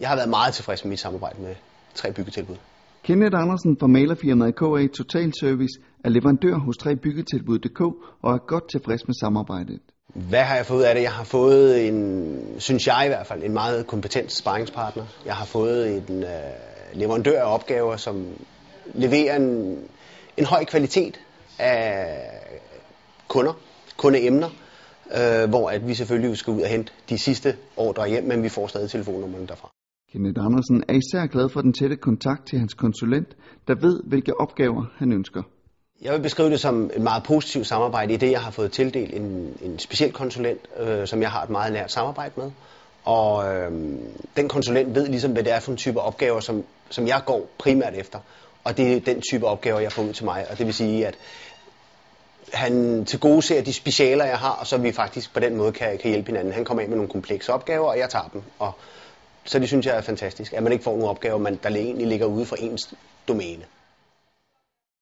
Jeg har været meget tilfreds med mit samarbejde med tre byggetilbud. Kenneth Andersen fra malerfirmaet KA Total Service er leverandør hos 3byggetilbud.dk og er godt tilfreds med samarbejdet. Hvad har jeg fået ud af det? Jeg har fået en, synes jeg i hvert fald, en meget kompetent sparringspartner. Jeg har fået en øh, leverandør af opgaver, som leverer en, en høj kvalitet af kunder, kundeemner, øh, hvor at vi selvfølgelig skal ud og hente de sidste ordre hjem, men vi får stadig telefonnummerne derfra. Kenneth Andersen er især glad for den tætte kontakt til hans konsulent, der ved, hvilke opgaver han ønsker. Jeg vil beskrive det som et meget positivt samarbejde i det, jeg har fået tildelt en, en speciel konsulent, øh, som jeg har et meget nært samarbejde med. Og øh, den konsulent ved ligesom, hvad det er for en type opgaver, som, som jeg går primært efter. Og det er den type opgaver, jeg får ud til mig. Og det vil sige, at han til gode ser de specialer, jeg har, og så vi faktisk på den måde kan, kan hjælpe hinanden. Han kommer ind med nogle komplekse opgaver, og jeg tager dem. Og så det synes jeg er fantastisk, at man ikke får nogle opgaver, man, der egentlig ligger ude for ens domæne.